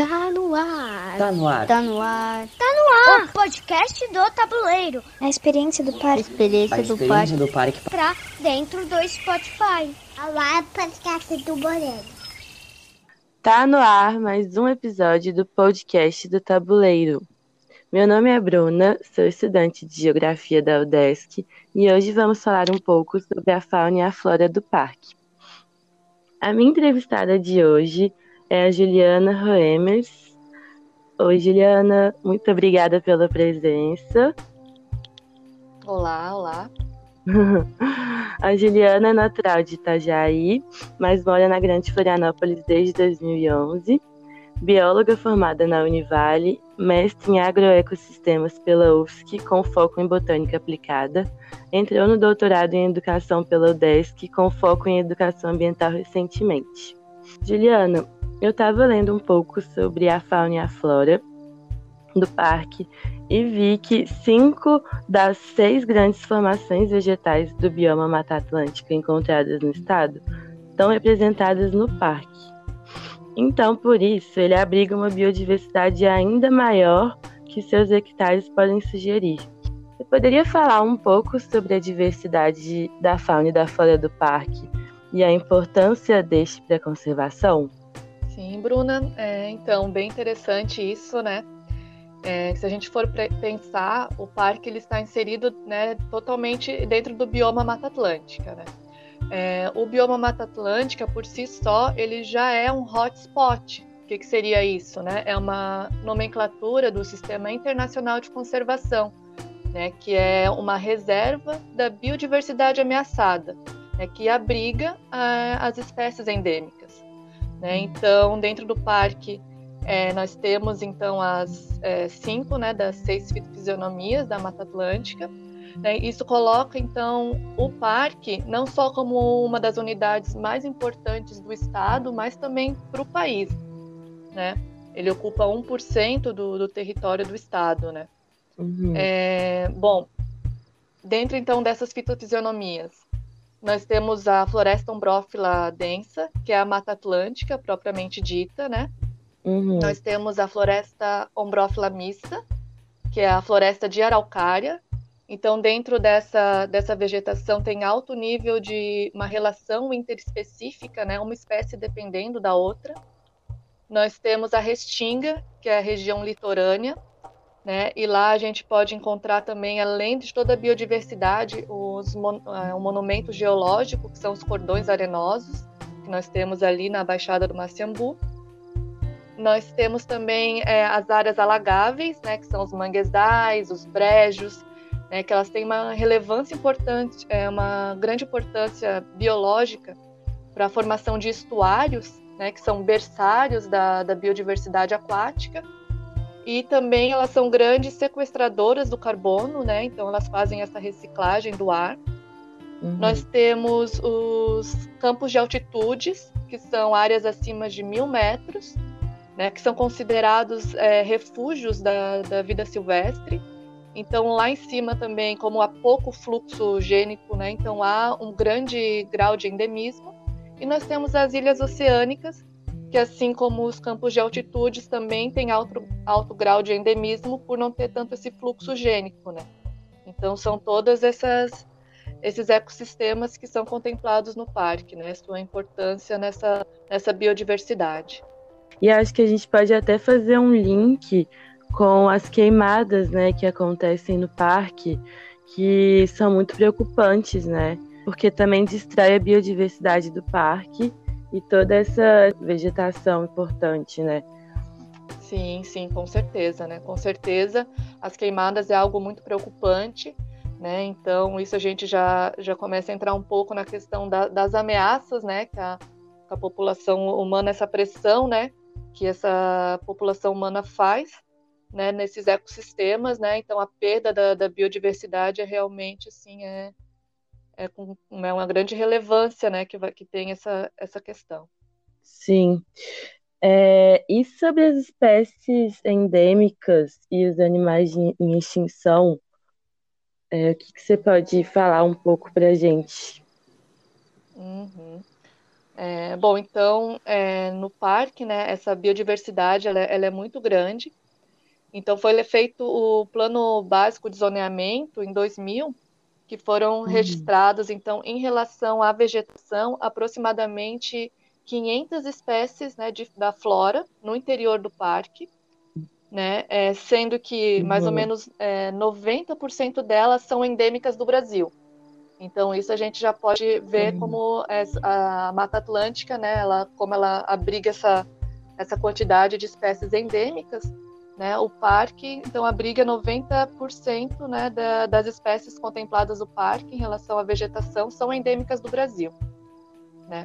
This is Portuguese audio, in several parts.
Tá no ar. Tá no ar. Tá no ar. Tá no ar. O podcast do tabuleiro. A experiência do parque. A experiência, a experiência do, parque. do parque. Pra dentro do Spotify. Olá, podcast do Moreno. Tá no ar mais um episódio do podcast do Tabuleiro. Meu nome é Bruna, sou estudante de Geografia da UDESC e hoje vamos falar um pouco sobre a fauna e a flora do parque. A minha entrevistada de hoje é a Juliana Roemers. Oi, Juliana, muito obrigada pela presença. Olá, olá. a Juliana é natural de Itajaí, mas mora na Grande Florianópolis desde 2011. Bióloga formada na Univale, mestre em agroecossistemas pela UFSC com foco em botânica aplicada, entrou no doutorado em educação pela UDESC com foco em educação ambiental recentemente. Juliana, eu estava lendo um pouco sobre a fauna e a flora do parque e vi que cinco das seis grandes formações vegetais do bioma Mata Atlântica encontradas no estado estão representadas no parque. Então, por isso, ele abriga uma biodiversidade ainda maior que seus hectares podem sugerir. Você poderia falar um pouco sobre a diversidade da fauna e da flora do parque e a importância deste para a conservação? Sim, Bruna. É, então, bem interessante isso, né? É, se a gente for pensar, o parque ele está inserido né, totalmente dentro do bioma Mata Atlântica, né? É, o bioma Mata Atlântica, por si só, ele já é um hotspot. O que, que seria isso? Né? É uma nomenclatura do Sistema Internacional de Conservação, né, que é uma reserva da biodiversidade ameaçada, né, que abriga ah, as espécies endêmicas. Né? Então, dentro do parque, é, nós temos então as é, cinco né, das seis fisionomias da Mata Atlântica. Né? Isso coloca então o parque não só como uma das unidades mais importantes do estado, mas também para o país. Né? Ele ocupa 1% do, do território do estado. Né? Uhum. É, bom, dentro então dessas fitofisionomias, nós temos a floresta ombrófila densa, que é a Mata Atlântica propriamente dita, né? Uhum. Nós temos a floresta ombrófila mista, que é a floresta de araucária. Então, dentro dessa, dessa vegetação tem alto nível de uma relação interespecífica, né? Uma espécie dependendo da outra. Nós temos a restinga, que é a região litorânea, né? E lá a gente pode encontrar também, além de toda a biodiversidade, os mon uh, o monumento geológico, que são os cordões arenosos, que nós temos ali na Baixada do Maciambu. Nós temos também é, as áreas alagáveis, né, que são os manguezais, os brejos, né, que elas têm uma relevância importante, é, uma grande importância biológica para a formação de estuários, né, que são berçários da, da biodiversidade aquática e também elas são grandes sequestradoras do carbono, né? Então elas fazem essa reciclagem do ar. Uhum. Nós temos os campos de altitudes, que são áreas acima de mil metros, né? Que são considerados é, refúgios da, da vida silvestre. Então lá em cima também, como há pouco fluxo gênico, né? Então há um grande grau de endemismo. E nós temos as ilhas oceânicas, que assim como os campos de altitudes também têm alto, alto grau de endemismo por não ter tanto esse fluxo gênico, né? Então são todas essas esses ecossistemas que são contemplados no parque, né? Sua importância nessa nessa biodiversidade. E acho que a gente pode até fazer um link com as queimadas, né, que acontecem no parque, que são muito preocupantes, né? Porque também distrai a biodiversidade do parque e toda essa vegetação importante, né? Sim, sim, com certeza, né? Com certeza, as queimadas é algo muito preocupante, né? Então, isso a gente já, já começa a entrar um pouco na questão da, das ameaças, né? Que a, a população humana, essa pressão, né? Que essa população humana faz, né? Nesses ecossistemas, né? Então, a perda da, da biodiversidade é realmente, assim, é, é com é uma grande relevância, né, que, vai, que tem essa, essa questão. Sim. É, e sobre as espécies endêmicas e os animais em, em extinção, é, o que, que, você pode falar um pouco para a gente? Uhum. É, bom, então, é, no parque, né, essa biodiversidade ela, ela, é muito grande. Então, foi feito o plano básico de zoneamento em 2000, que foram uhum. registrados, então, em relação à vegetação, aproximadamente 500 espécies né, de, da flora no interior do parque, né, é, sendo que mais ou uhum. menos é, 90% delas são endêmicas do Brasil. Então isso a gente já pode ver uhum. como a Mata Atlântica, né, ela, como ela abriga essa, essa quantidade de espécies endêmicas, né, o parque então abriga 90% né, da, das espécies contempladas no parque em relação à vegetação são endêmicas do Brasil, né.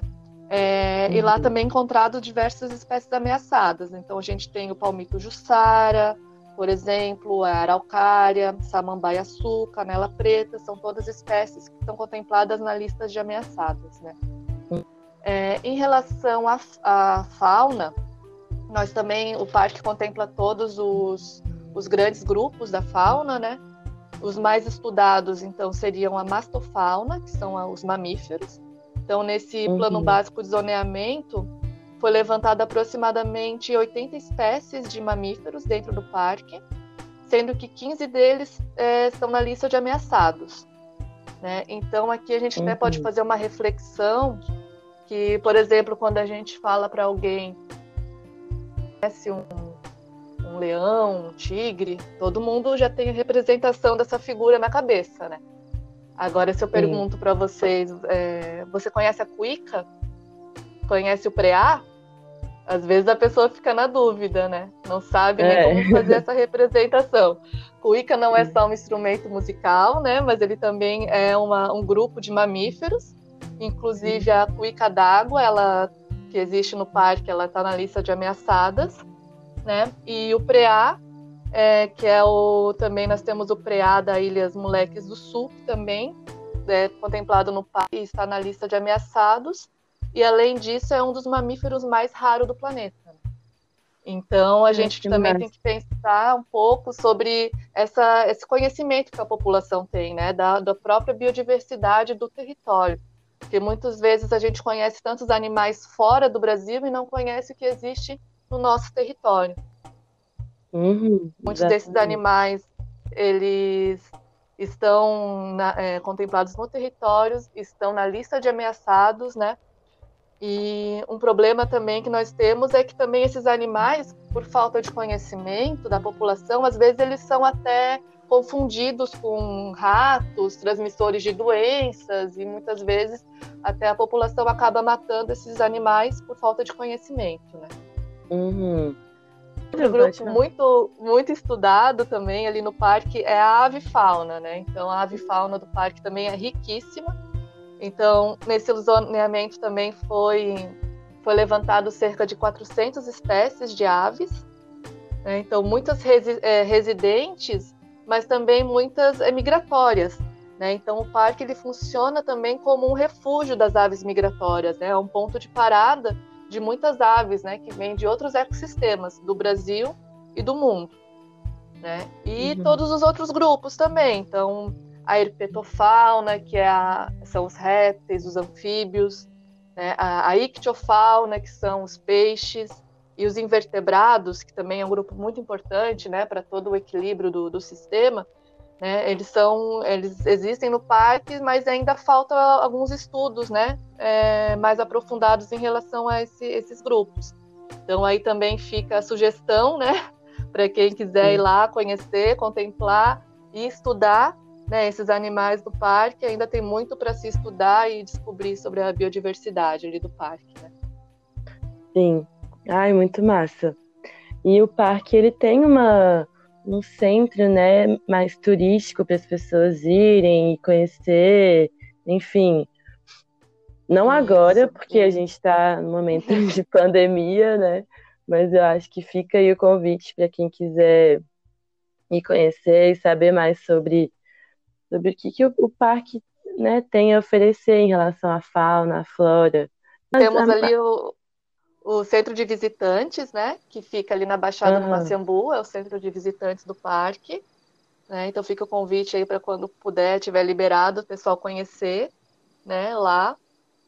É, uhum. E lá uhum. também encontrado diversas espécies ameaçadas. Então a gente tem o palmito jussara, por exemplo, a araucária, samambaia-açu, canela preta, são todas espécies que estão contempladas na lista de ameaçadas. Né? É, em relação à fauna, nós também, o parque contempla todos os, os grandes grupos da fauna, né? Os mais estudados, então, seriam a mastofauna, que são os mamíferos. Então, nesse uhum. plano básico de zoneamento, foi levantado aproximadamente 80 espécies de mamíferos dentro do parque, sendo que 15 deles é, estão na lista de ameaçados. Né? Então, aqui a gente uhum. até pode fazer uma reflexão que, por exemplo, quando a gente fala para alguém conhece um, um leão, um tigre, todo mundo já tem a representação dessa figura na cabeça, né? Agora, se eu pergunto para vocês, é, você conhece a cuíca? Conhece o preá? Às vezes a pessoa fica na dúvida, né? Não sabe nem é. como fazer essa representação. Cuíca não é só um instrumento musical, né? Mas ele também é uma, um grupo de mamíferos. Inclusive a cuíca d'água, ela que existe no parque, ela está na lista de ameaçadas, né? E o preá, é, que é o também nós temos o preá da Ilhas Moleques do Sul, também é contemplado no parque, está na lista de ameaçados. E além disso, é um dos mamíferos mais raros do planeta. Então, a gente também tem que pensar um pouco sobre essa, esse conhecimento que a população tem, né, da, da própria biodiversidade do território. Porque muitas vezes a gente conhece tantos animais fora do Brasil e não conhece o que existe no nosso território. Uhum, Muitos desses animais, eles estão na, é, contemplados no território, estão na lista de ameaçados, né? E um problema também que nós temos é que também esses animais, por falta de conhecimento da população, às vezes eles são até confundidos com ratos, transmissores de doenças, e muitas vezes até a população acaba matando esses animais por falta de conhecimento, né? Uhum. Outro grupo muito, muito estudado também ali no parque é a avifauna, né? Então a avifauna do parque também é riquíssima então, nesse zoneamento também foi, foi levantado cerca de 400 espécies de aves. Né? Então, muitas resi é, residentes, mas também muitas é, migratórias. Né? Então, o parque ele funciona também como um refúgio das aves migratórias, né? é um ponto de parada de muitas aves né? que vêm de outros ecossistemas do Brasil e do mundo. Né? E uhum. todos os outros grupos também. Então, a herpetofauna, que é a, são os répteis, os anfíbios, né? a, a ictiofauna, que são os peixes, e os invertebrados, que também é um grupo muito importante né, para todo o equilíbrio do, do sistema, né, eles são, eles existem no parque, mas ainda faltam alguns estudos, né, é, mais aprofundados em relação a esse, esses grupos. Então aí também fica a sugestão, né, para quem quiser ir lá conhecer, contemplar e estudar né, esses animais do parque ainda tem muito para se estudar e descobrir sobre a biodiversidade ali do parque, né? Sim. Ai, muito massa. E o parque ele tem uma um centro, né, mais turístico para as pessoas irem e conhecer, enfim. Não agora, porque a gente está no momento de pandemia, né? Mas eu acho que fica aí o convite para quem quiser ir conhecer e saber mais sobre sobre o que, que o, o parque né, tem a oferecer em relação à fauna, à flora. Mas Temos a... ali o, o centro de visitantes, né, que fica ali na Baixada uhum. do Maciambu, é o centro de visitantes do parque. Né, então fica o convite aí para quando puder, tiver liberado, o pessoal conhecer né, lá.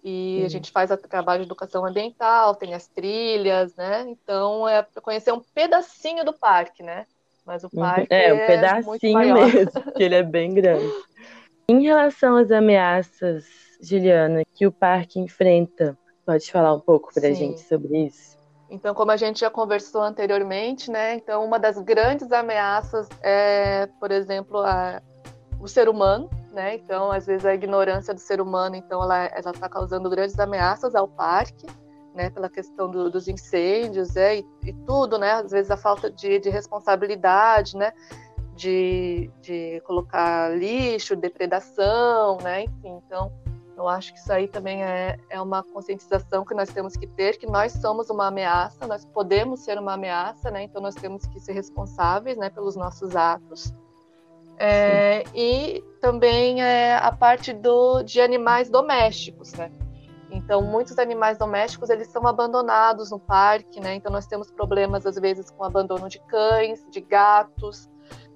E a gente faz o trabalho de educação ambiental, tem as trilhas, né? Então é para conhecer um pedacinho do parque, né? Mas o parque é, um é pedacinho mesmo, que ele é bem grande. Em relação às ameaças, Juliana, que o parque enfrenta, pode falar um pouco para a gente sobre isso? Então, como a gente já conversou anteriormente, né? Então, uma das grandes ameaças é, por exemplo, a, o ser humano, né? Então, às vezes a ignorância do ser humano, então ela está causando grandes ameaças ao parque, né? Pela questão do, dos incêndios, é, e, e, tudo, né? Às vezes a falta de, de responsabilidade, né? De, de colocar lixo, depredação, né? Enfim, então eu acho que isso aí também é, é uma conscientização que nós temos que ter, que nós somos uma ameaça, nós podemos ser uma ameaça, né? Então nós temos que ser responsáveis, né, pelos nossos atos. É, e também é, a parte do, de animais domésticos, né? Então, muitos animais domésticos eles são abandonados no parque, né? Então, nós temos problemas às vezes com abandono de cães, de gatos,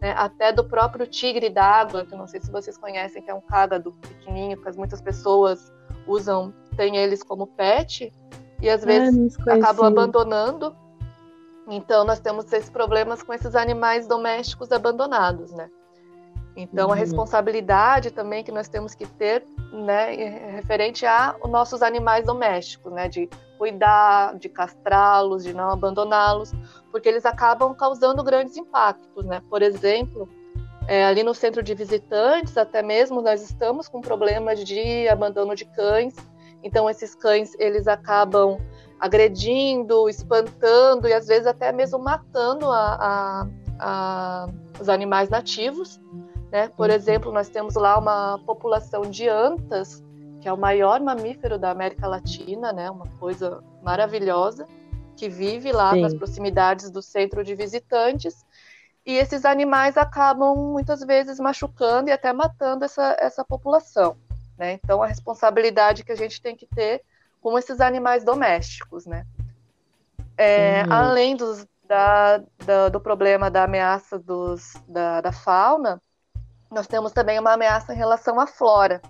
né? até do próprio tigre d'água, que não sei se vocês conhecem, que é um cágado pequenininho, que muitas pessoas usam, têm eles como pet e às ah, vezes ah, acabam abandonando. Então, nós temos esses problemas com esses animais domésticos abandonados, né? Então, uhum. a responsabilidade também que nós temos que ter, né, referente a os nossos animais domésticos, né, de cuidar, de castrá-los, de não abandoná-los, porque eles acabam causando grandes impactos, né? Por exemplo, é, ali no centro de visitantes, até mesmo nós estamos com problemas de abandono de cães. Então, esses cães eles acabam agredindo, espantando e às vezes até mesmo matando a, a, a, os animais nativos. Né? Por uhum. exemplo, nós temos lá uma população de antas, que é o maior mamífero da América Latina, né? uma coisa maravilhosa, que vive lá Sim. nas proximidades do centro de visitantes. E esses animais acabam muitas vezes machucando e até matando essa, essa população. Né? Então, a responsabilidade que a gente tem que ter com esses animais domésticos. Né? É, uhum. Além dos, da, da, do problema da ameaça dos, da, da fauna, nós temos também uma ameaça em relação à flora.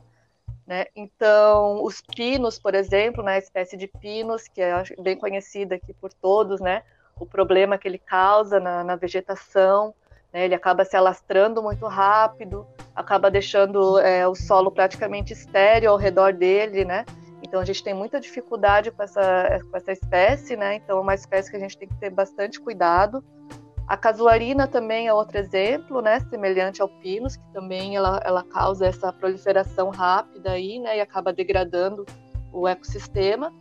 Né? Então, os pinos, por exemplo, né, a espécie de pinos, que é bem conhecida aqui por todos, né, o problema que ele causa na, na vegetação, né, ele acaba se alastrando muito rápido, acaba deixando é, o solo praticamente estéreo ao redor dele, né? Então a gente tem muita dificuldade com essa, com essa espécie, né? Então é uma espécie que a gente tem que ter bastante cuidado. A casuarina também é outro exemplo, né, semelhante ao pinus, que também ela, ela causa essa proliferação rápida aí, né, e acaba degradando o ecossistema.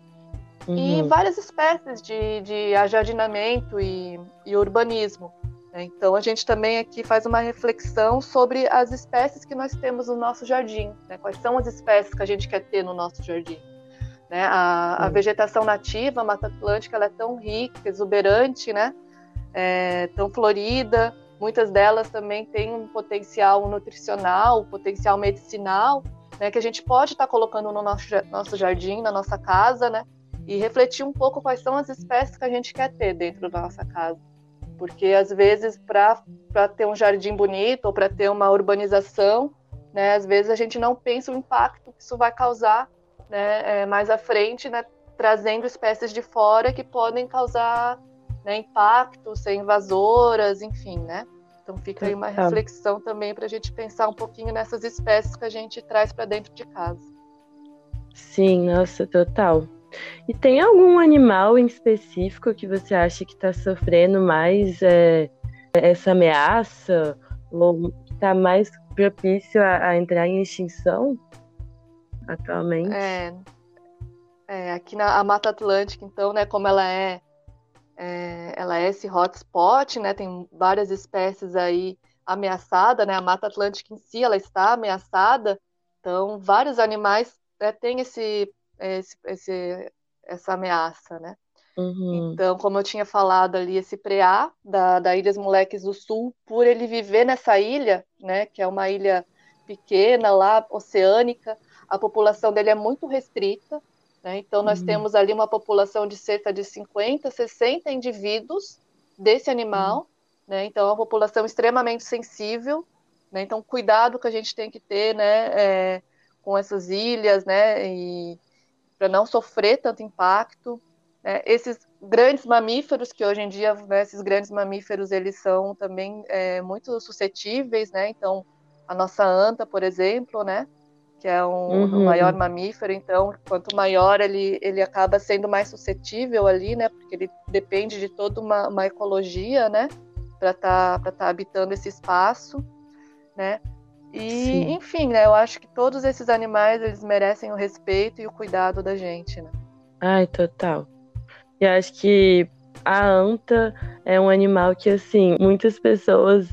Uhum. E várias espécies de, de ajardinamento e, e urbanismo. Né? Então a gente também aqui faz uma reflexão sobre as espécies que nós temos no nosso jardim, né? quais são as espécies que a gente quer ter no nosso jardim. Né? A, a vegetação nativa, a Mata Atlântica, ela é tão rica, exuberante, né? É, tão florida. Muitas delas também têm um potencial nutricional, um potencial medicinal, né, que a gente pode estar tá colocando no nosso, nosso jardim, na nossa casa, né? E refletir um pouco quais são as espécies que a gente quer ter dentro da nossa casa. Porque, às vezes, para ter um jardim bonito ou para ter uma urbanização, né, às vezes a gente não pensa o impacto que isso vai causar né, é, mais à frente, né, trazendo espécies de fora que podem causar né, impactos, ser invasoras, enfim, né? Então fica aí uma reflexão também para a gente pensar um pouquinho nessas espécies que a gente traz para dentro de casa. Sim, nossa, total. E tem algum animal em específico que você acha que está sofrendo mais é, essa ameaça ou que está mais propício a, a, entrar em extinção atualmente? É, é aqui na Mata Atlântica, então, né, como ela é é, ela é esse hotspot, né? Tem várias espécies aí ameaçadas, né? A Mata Atlântica em si, ela está ameaçada. Então, vários animais né, têm esse, esse, esse, essa ameaça, né? Uhum. Então, como eu tinha falado ali, esse preá da, da Ilhas Moleques do Sul, por ele viver nessa ilha, né, que é uma ilha pequena lá, oceânica, a população dele é muito restrita, né? Então, nós uhum. temos ali uma população de cerca de 50, 60 indivíduos desse animal. Uhum. Né? Então, é uma população extremamente sensível. Né? Então, cuidado que a gente tem que ter né, é, com essas ilhas né, para não sofrer tanto impacto. Né? Esses grandes mamíferos, que hoje em dia, esses grandes mamíferos, eles são também é, muito suscetíveis? Então, a nossa anta, por exemplo, né? Que é um, uhum. um, maior mamífero, então, quanto maior ele, ele acaba sendo mais suscetível ali, né? Porque ele depende de toda uma, uma ecologia, né? Para estar tá, tá habitando esse espaço, né? E, Sim. enfim, né? Eu acho que todos esses animais, eles merecem o respeito e o cuidado da gente, né? Ai, total. E acho que a anta é um animal que, assim, muitas pessoas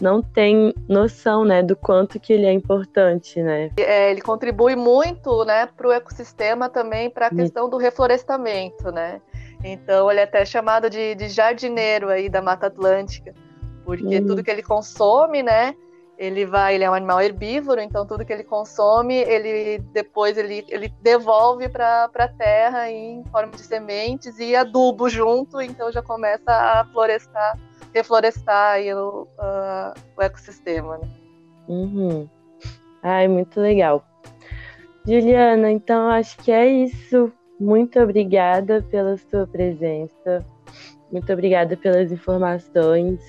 não têm noção, né, do quanto que ele é importante, né? É, ele contribui muito, né, para o ecossistema também, para a questão do reflorestamento, né? Então ele é até chamado de, de jardineiro aí da Mata Atlântica, porque hum. tudo que ele consome, né, ele vai, ele é um animal herbívoro, então tudo que ele consome, ele depois ele, ele devolve para a terra em forma de sementes e adubo junto, então já começa a florestar, reflorestar aí o, uh, o ecossistema. Né? Uhum. Ai, muito legal. Juliana, então acho que é isso. Muito obrigada pela sua presença. Muito obrigada pelas informações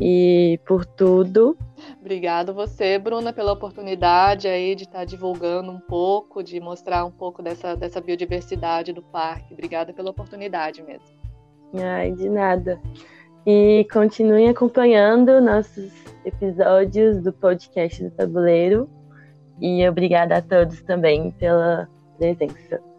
e por tudo. Obrigado você, Bruna, pela oportunidade aí de estar divulgando um pouco, de mostrar um pouco dessa, dessa biodiversidade do parque. Obrigada pela oportunidade mesmo. Ai, de nada. E continuem acompanhando nossos episódios do podcast do Tabuleiro. E obrigada a todos também pela presença.